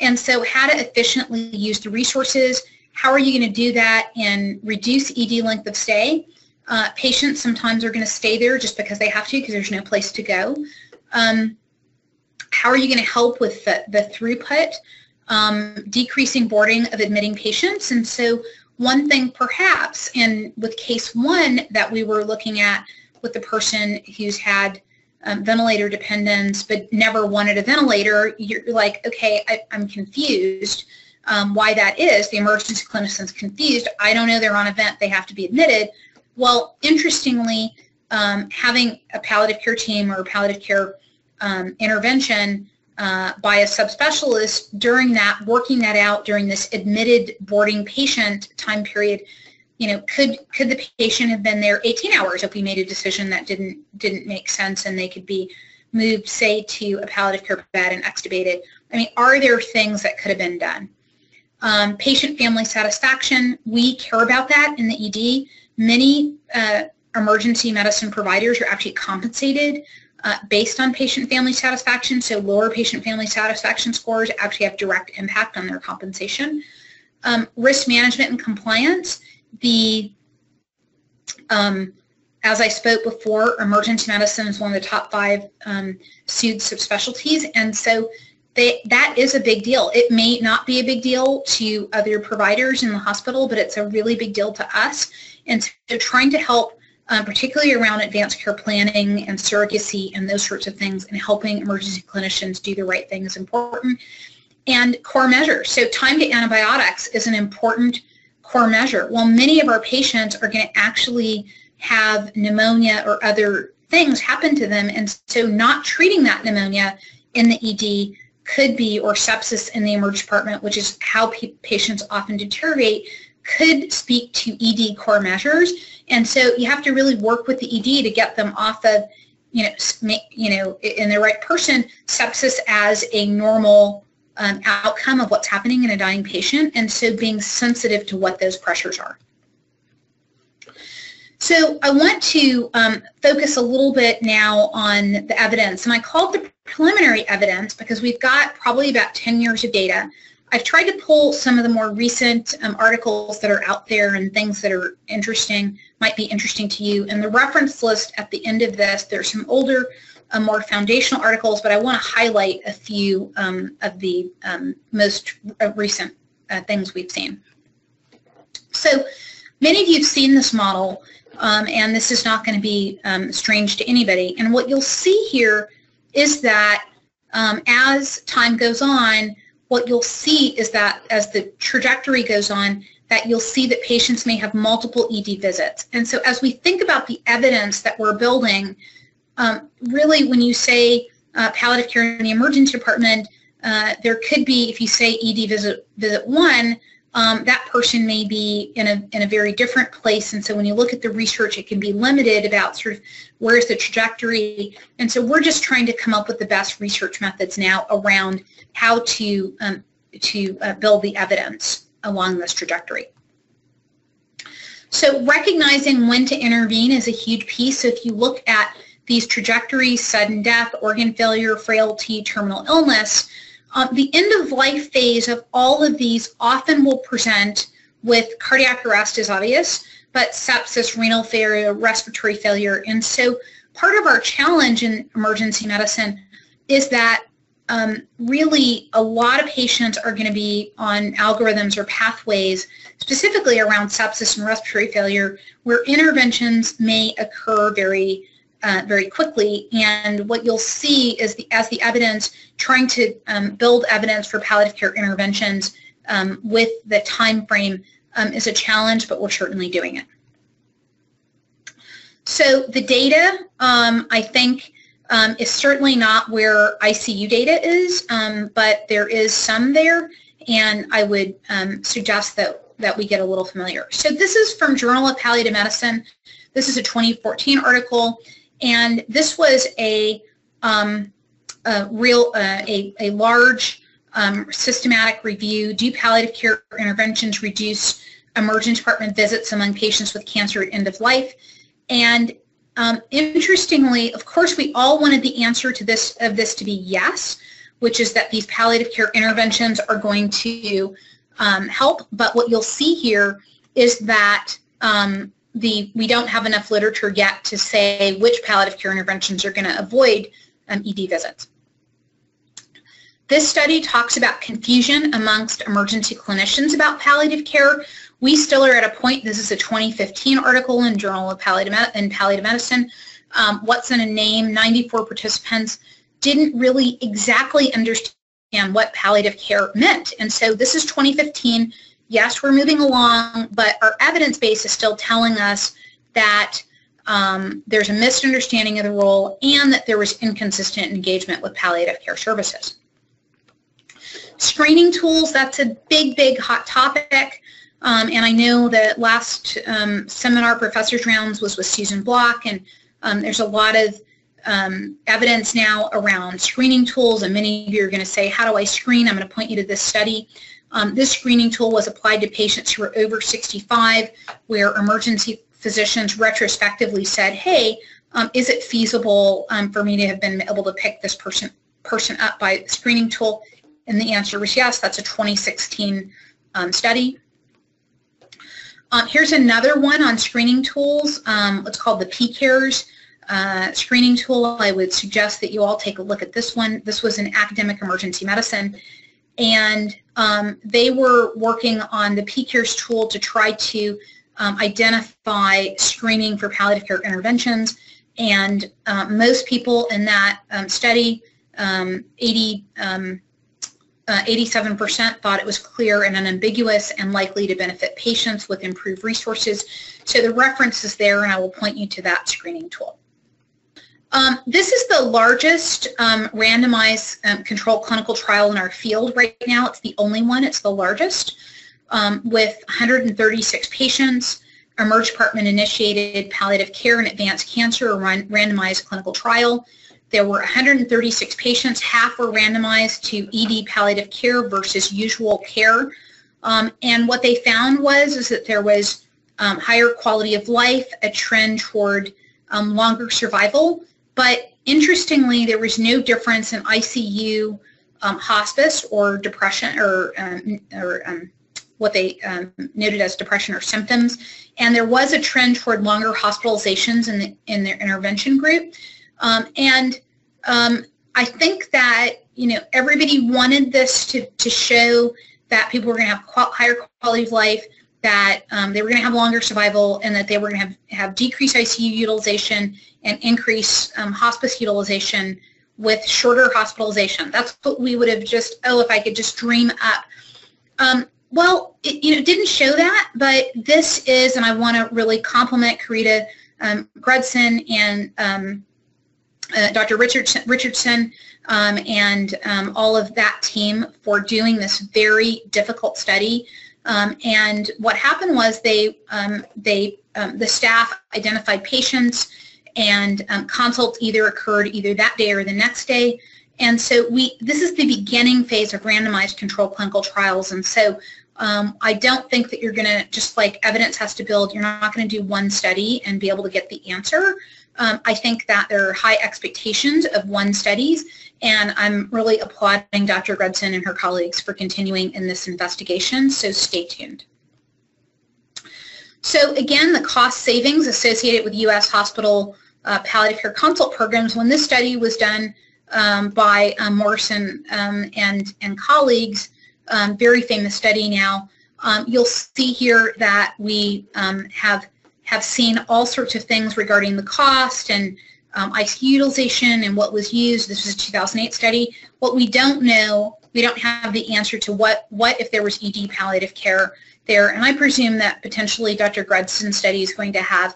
And so how to efficiently use the resources how are you going to do that and reduce ED length of stay? Uh, patients sometimes are going to stay there just because they have to because there's no place to go. Um, how are you going to help with the, the throughput, um, decreasing boarding of admitting patients? And so one thing perhaps, and with case one that we were looking at with the person who's had um, ventilator dependence but never wanted a ventilator, you're like, okay, I, I'm confused um, why that is. The emergency clinician's confused. I don't know they're on a vent. They have to be admitted. Well, interestingly, um, having a palliative care team or palliative care um, intervention uh, by a subspecialist during that, working that out during this admitted boarding patient time period, you know, could could the patient have been there 18 hours if we made a decision that didn't didn't make sense and they could be moved, say, to a palliative care bed and extubated? I mean, are there things that could have been done? Um, patient family satisfaction, we care about that in the ED. Many uh, emergency medicine providers are actually compensated uh, based on patient family satisfaction, so lower patient family satisfaction scores actually have direct impact on their compensation. Um, risk management and compliance, the um, as I spoke before, emergency medicine is one of the top five um, SUD subspecialties, and so they, that is a big deal. It may not be a big deal to other providers in the hospital, but it's a really big deal to us. And so trying to help um, particularly around advanced care planning and surrogacy and those sorts of things, and helping emergency clinicians do the right thing is important. And core measures. So time to antibiotics is an important core measure. While many of our patients are going to actually have pneumonia or other things happen to them, and so not treating that pneumonia in the ED could be, or sepsis in the emergency department, which is how patients often deteriorate, could speak to ED core measures. And so you have to really work with the ED to get them off of, you know, you know, in the right person, sepsis as a normal um, outcome of what's happening in a dying patient. And so being sensitive to what those pressures are. So I want to um, focus a little bit now on the evidence. And I called the preliminary evidence because we've got probably about 10 years of data. I've tried to pull some of the more recent um, articles that are out there and things that are interesting, might be interesting to you. And the reference list at the end of this, there's some older, uh, more foundational articles, but I want to highlight a few um, of the um, most uh, recent uh, things we've seen. So many of you have seen this model, um, and this is not going to be um, strange to anybody. And what you'll see here is that um, as time goes on, what you'll see is that as the trajectory goes on, that you'll see that patients may have multiple ED visits. And so as we think about the evidence that we're building, um, really when you say uh, palliative care in the emergency department, uh, there could be, if you say ED visit, visit one, um, that person may be in a, in a very different place. And so when you look at the research, it can be limited about sort of where's the trajectory. And so we're just trying to come up with the best research methods now around how to, um, to uh, build the evidence along this trajectory. So recognizing when to intervene is a huge piece. So if you look at these trajectories, sudden death, organ failure, frailty, terminal illness, uh, the end of life phase of all of these often will present with cardiac arrest is obvious, but sepsis, renal failure, respiratory failure. And so part of our challenge in emergency medicine is that um, really a lot of patients are going to be on algorithms or pathways specifically around sepsis and respiratory failure where interventions may occur very uh, very quickly. And what you'll see is the, as the evidence, trying to um, build evidence for palliative care interventions um, with the time frame um, is a challenge, but we're certainly doing it. So the data, um, I think, um, is certainly not where ICU data is, but there is some there, and I would suggest that that we get a little familiar. So this is from Journal of Palliative Medicine. This is a 2014 article. And this was a, um, a real, uh, a, a large um, systematic review. Do palliative care interventions reduce emergency department visits among patients with cancer at end of life? And um, interestingly, of course, we all wanted the answer to this of this to be yes, which is that these palliative care interventions are going to um, help. But what you'll see here is that um, the we don't have enough literature yet to say which palliative care interventions are going to avoid um, ED visits. This study talks about confusion amongst emergency clinicians about palliative care. We still are at a point, this is a 2015 article in Journal of Palliative, in Palliative Medicine, um, what's in a name, 94 participants didn't really exactly understand what palliative care meant. And so this is 2015 yes, we're moving along, but our evidence base is still telling us that um, there's a misunderstanding of the role and that there was inconsistent engagement with palliative care services. Screening tools, that's a big, big hot topic. Um, and I know that last um, seminar Professor's Rounds was with Susan Block, and um, there's a lot of um, evidence now around screening tools, and many of you are going to say, how do I screen? I'm going to point you to this study. Um, this screening tool was applied to patients who were over 65 where emergency physicians retrospectively said, hey, um, is it feasible um, for me to have been able to pick this person, person up by screening tool? And the answer was yes. That's a 2016 um, study. Uh, here's another one on screening tools. Um, it's called the PCARES uh, screening tool. I would suggest that you all take a look at this one. This was in academic emergency medicine and um, they were working on the PCARES tool to try to um, identify screening for palliative care interventions. And uh, most people in that um, study, um, 80, um, uh, 87% thought it was clear and unambiguous and likely to benefit patients with improved resources. So the reference is there and I will point you to that screening tool. Um, this is the largest um, randomized um, controlled clinical trial in our field right now. It's the only one. It's the largest um, with 136 patients. Emerge Department initiated palliative care and advanced cancer, a randomized clinical trial. There were 136 patients. Half were randomized to ED palliative care versus usual care. Um, and what they found was is that there was um, higher quality of life, a trend toward longer survival, but interestingly, there was no difference in ICU um, hospice or depression or, um, or um, what they um, noted as depression or symptoms. And there was a trend toward longer hospitalizations in, the, in their intervention group. Um, and um, I think that, you know, everybody wanted this to, to show that people were going to have higher quality of life, that um, they were going to have longer survival and that they were going to have, have decreased ICU utilization and increase um, hospice utilization with shorter hospitalization. That's what we would have just, oh, if I could just dream up. Um, well, it, you know, didn't show that, but this is, and I want to really compliment Karita um, Grudson and um, uh, Dr. Richardson, Richardson um, and um, all of that team for doing this very difficult study. Um, and what happened was they, um, they, um, the staff identified patients and um, consults either occurred either that day or the next day. And so we, this is the beginning phase of randomized controlled clinical trials. And so um, I don't think that you're going to, just like evidence has to build, you're not going to do one study and be able to get the answer. Um, I think that there are high expectations of one studies, and I'm really applauding Dr. Grudzen and her colleagues for continuing in this investigation, so stay tuned. So again, the cost savings associated with U.S. hospital uh, palliative care consult programs, when this study was done um, by um, Morrison um, and, and colleagues, um, very famous study now, um, you'll see here that we um, have have seen all sorts of things regarding the cost and um, ICU utilization and what was used. This was a 2008 study. What we don't know, we don't have the answer to what, what if there was ED palliative care there. And I presume that potentially Dr. Grudzen's study is going to have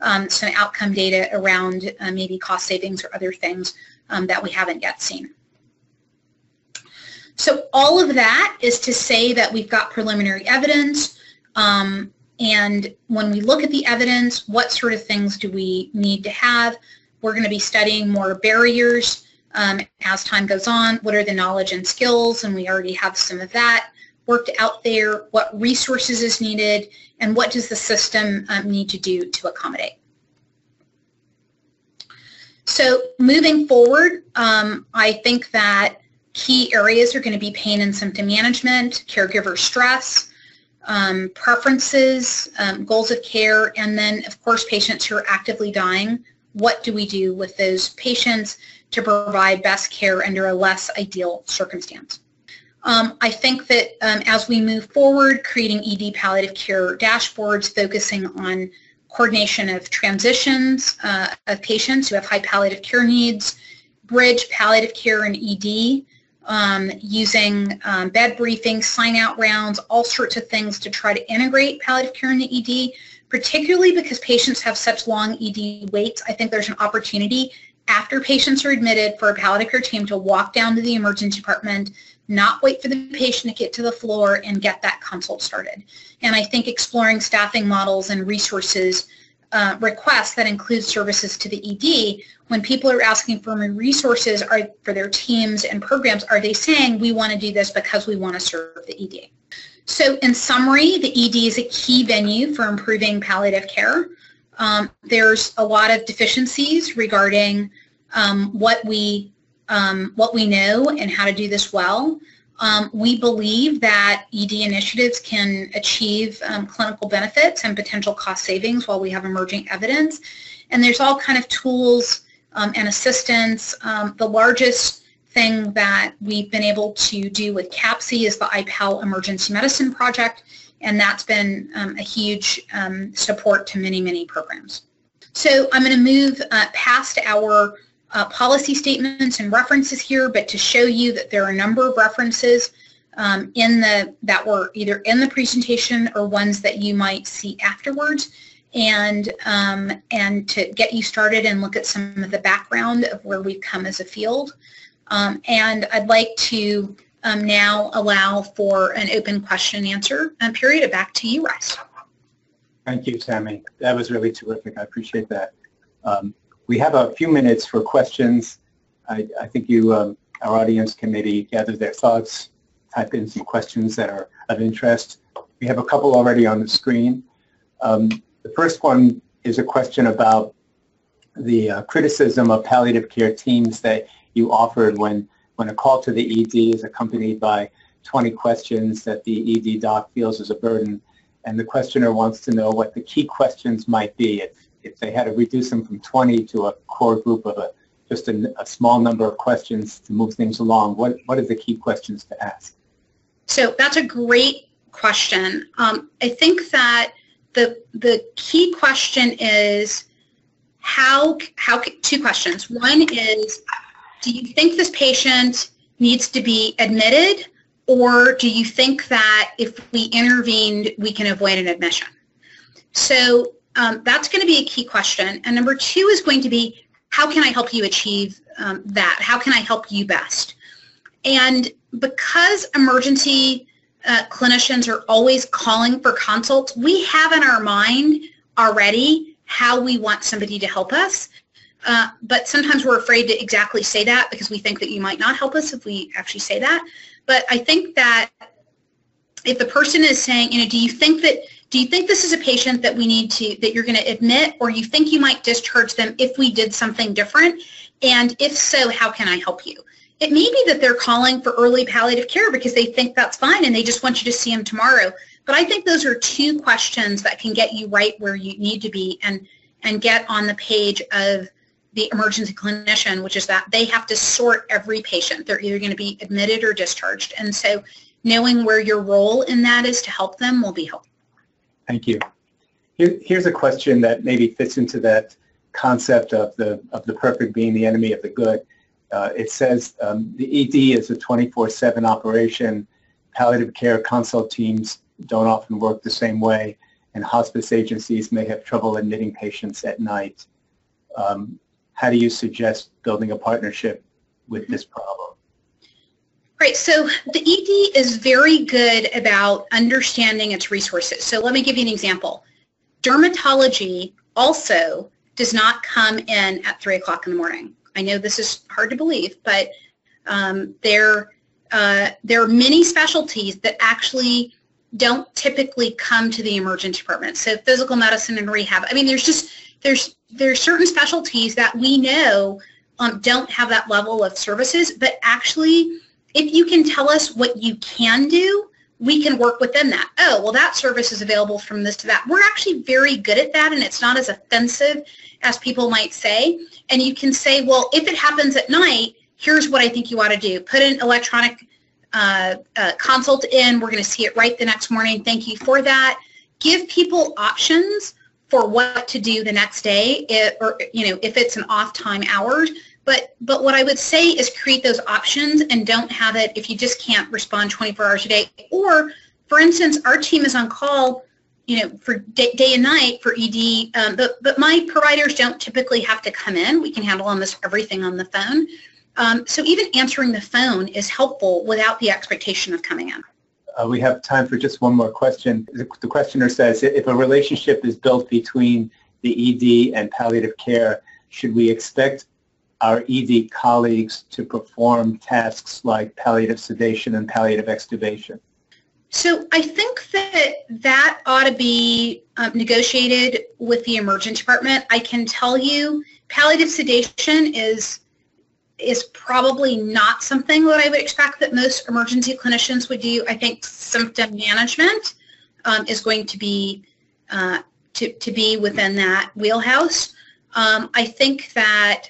um, some outcome data around uh, maybe cost savings or other things um, that we haven't yet seen. So all of that is to say that we've got preliminary evidence. Um, and when we look at the evidence, what sort of things do we need to have? We're going to be studying more barriers um, as time goes on. What are the knowledge and skills? And we already have some of that worked out there. What resources is needed? And what does the system um, need to do to accommodate? So moving forward, um, I think that key areas are going to be pain and symptom management, caregiver stress, um, preferences, um, goals of care, and then, of course, patients who are actively dying. What do we do with those patients to provide best care under a less ideal circumstance? Um, I think that um, as we move forward, creating ED palliative care dashboards focusing on coordination of transitions uh, of patients who have high palliative care needs, bridge palliative care and ED, um, using um, bed briefings, sign-out rounds, all sorts of things to try to integrate palliative care in the ED, particularly because patients have such long ED waits. I think there's an opportunity after patients are admitted for a palliative care team to walk down to the emergency department, not wait for the patient to get to the floor and get that consult started. And I think exploring staffing models and resources uh, requests that include services to the ED, when people are asking for resources are, for their teams and programs, are they saying we want to do this because we want to serve the ED? So in summary, the ED is a key venue for improving palliative care. Um, there's a lot of deficiencies regarding um, what we um, what we know and how to do this well. Um, we believe that ED initiatives can achieve um, clinical benefits and potential cost savings while we have emerging evidence. And there's all kind of tools um, and assistance. The largest thing that we've been able to do with CAPC is the IPAL Emergency Medicine Project, and that's been um, a huge um, support to many, many programs. So I'm going to move uh, past our uh, policy statements and references here, but to show you that there are a number of references um, in the that were either in the presentation or ones that you might see afterwards, and um, and to get you started and look at some of the background of where we've come as a field. Um, and I'd like to um, now allow for an open question and answer uh, period. Back to you, Rice. Thank you, Tammy. That was really terrific. I appreciate that. Um, we have a few minutes for questions. I, I think you, um, our audience maybe gather their thoughts, type in some questions that are of interest. We have a couple already on the screen. Um, the first one is a question about the uh, criticism of palliative care teams that you offered when, when a call to the ED is accompanied by 20 questions that the ED doc feels is a burden. And the questioner wants to know what the key questions might be if, if they had to reduce them from 20 to a core group of a, just a, a small number of questions to move things along, what, what are the key questions to ask? So that's a great question. Um, I think that the, the key question is how, how, two questions. One is, do you think this patient needs to be admitted or do you think that if we intervened, we can avoid an admission? So um, that's going to be a key question. And number two is going to be, how can I help you achieve um, that? How can I help you best? And because emergency uh, clinicians are always calling for consults, we have in our mind already how we want somebody to help us. Uh, but sometimes we're afraid to exactly say that because we think that you might not help us if we actually say that. But I think that if the person is saying, you know, do you think that do you think this is a patient that we need to that you're going to admit or you think you might discharge them if we did something different? And if so how can i help you? It may be that they're calling for early palliative care because they think that's fine and they just want you to see them tomorrow. But i think those are two questions that can get you right where you need to be and and get on the page of the emergency clinician which is that they have to sort every patient they're either going to be admitted or discharged and so knowing where your role in that is to help them will be helpful Thank you. Here, here's a question that maybe fits into that concept of the, of the perfect being the enemy of the good. Uh, it says um, the ED is a 24-7 operation. Palliative care consult teams don't often work the same way, and hospice agencies may have trouble admitting patients at night. Um, how do you suggest building a partnership with this problem? Right, so the ED is very good about understanding its resources. So let me give you an example. Dermatology also does not come in at 3 o'clock in the morning. I know this is hard to believe, but um, there, uh, there are many specialties that actually don't typically come to the emergency department. So physical medicine and rehab. I mean, there's just, there's, there's certain specialties that we know um, don't have that level of services, but actually if you can tell us what you can do, we can work within that. Oh, well, that service is available from this to that. We're actually very good at that, and it's not as offensive as people might say. And you can say, well, if it happens at night, here's what I think you ought to do. Put an electronic uh, uh, consult in. We're going to see it right the next morning. Thank you for that. Give people options for what to do the next day, if, or you know, if it's an off time hours. But, but what I would say is create those options and don't have it if you just can't respond 24 hours a day. Or, for instance, our team is on call, you know, for day, day and night for ED, um, but, but my providers don't typically have to come in. We can handle almost everything on the phone. Um, so even answering the phone is helpful without the expectation of coming in. Uh, we have time for just one more question. The, the questioner says, if a relationship is built between the ED and palliative care, should we expect our ED colleagues to perform tasks like palliative sedation and palliative extubation? So I think that that ought to be um, negotiated with the emergency department. I can tell you palliative sedation is is probably not something that I would expect that most emergency clinicians would do. I think symptom management um, is going to be uh, to, to be within that wheelhouse. Um, I think that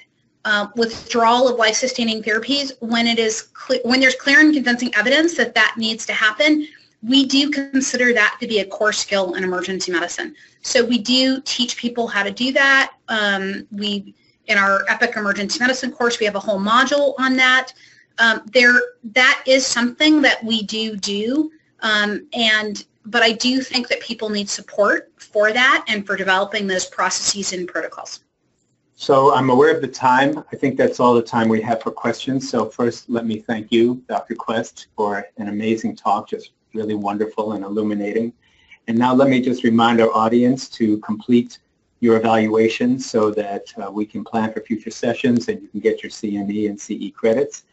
uh, withdrawal of life-sustaining therapies when it is when there's clear and convincing evidence that that needs to happen. We do consider that to be a core skill in emergency medicine. So we do teach people how to do that. Um, we in our EPEC Emergency Medicine course, we have a whole module on that. Um, there, that is something that we do do, um, and but I do think that people need support for that and for developing those processes and protocols. So I'm aware of the time. I think that's all the time we have for questions. So first, let me thank you, Dr. Quest, for an amazing talk, just really wonderful and illuminating. And now let me just remind our audience to complete your evaluation so that uh, we can plan for future sessions and you can get your CME and CE credits.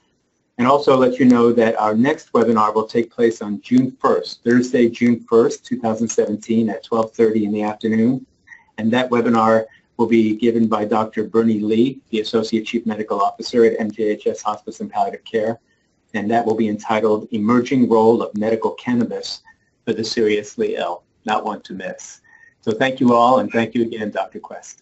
And also let you know that our next webinar will take place on June 1st, Thursday, June 1st, 2017 at 12.30 in the afternoon. And that webinar will be given by Dr. Bernie Lee, the Associate Chief Medical Officer at MJHS Hospice and Palliative Care. And that will be entitled Emerging Role of Medical Cannabis for the Seriously Ill, not one to miss. So thank you all, and thank you again, Dr. Quest.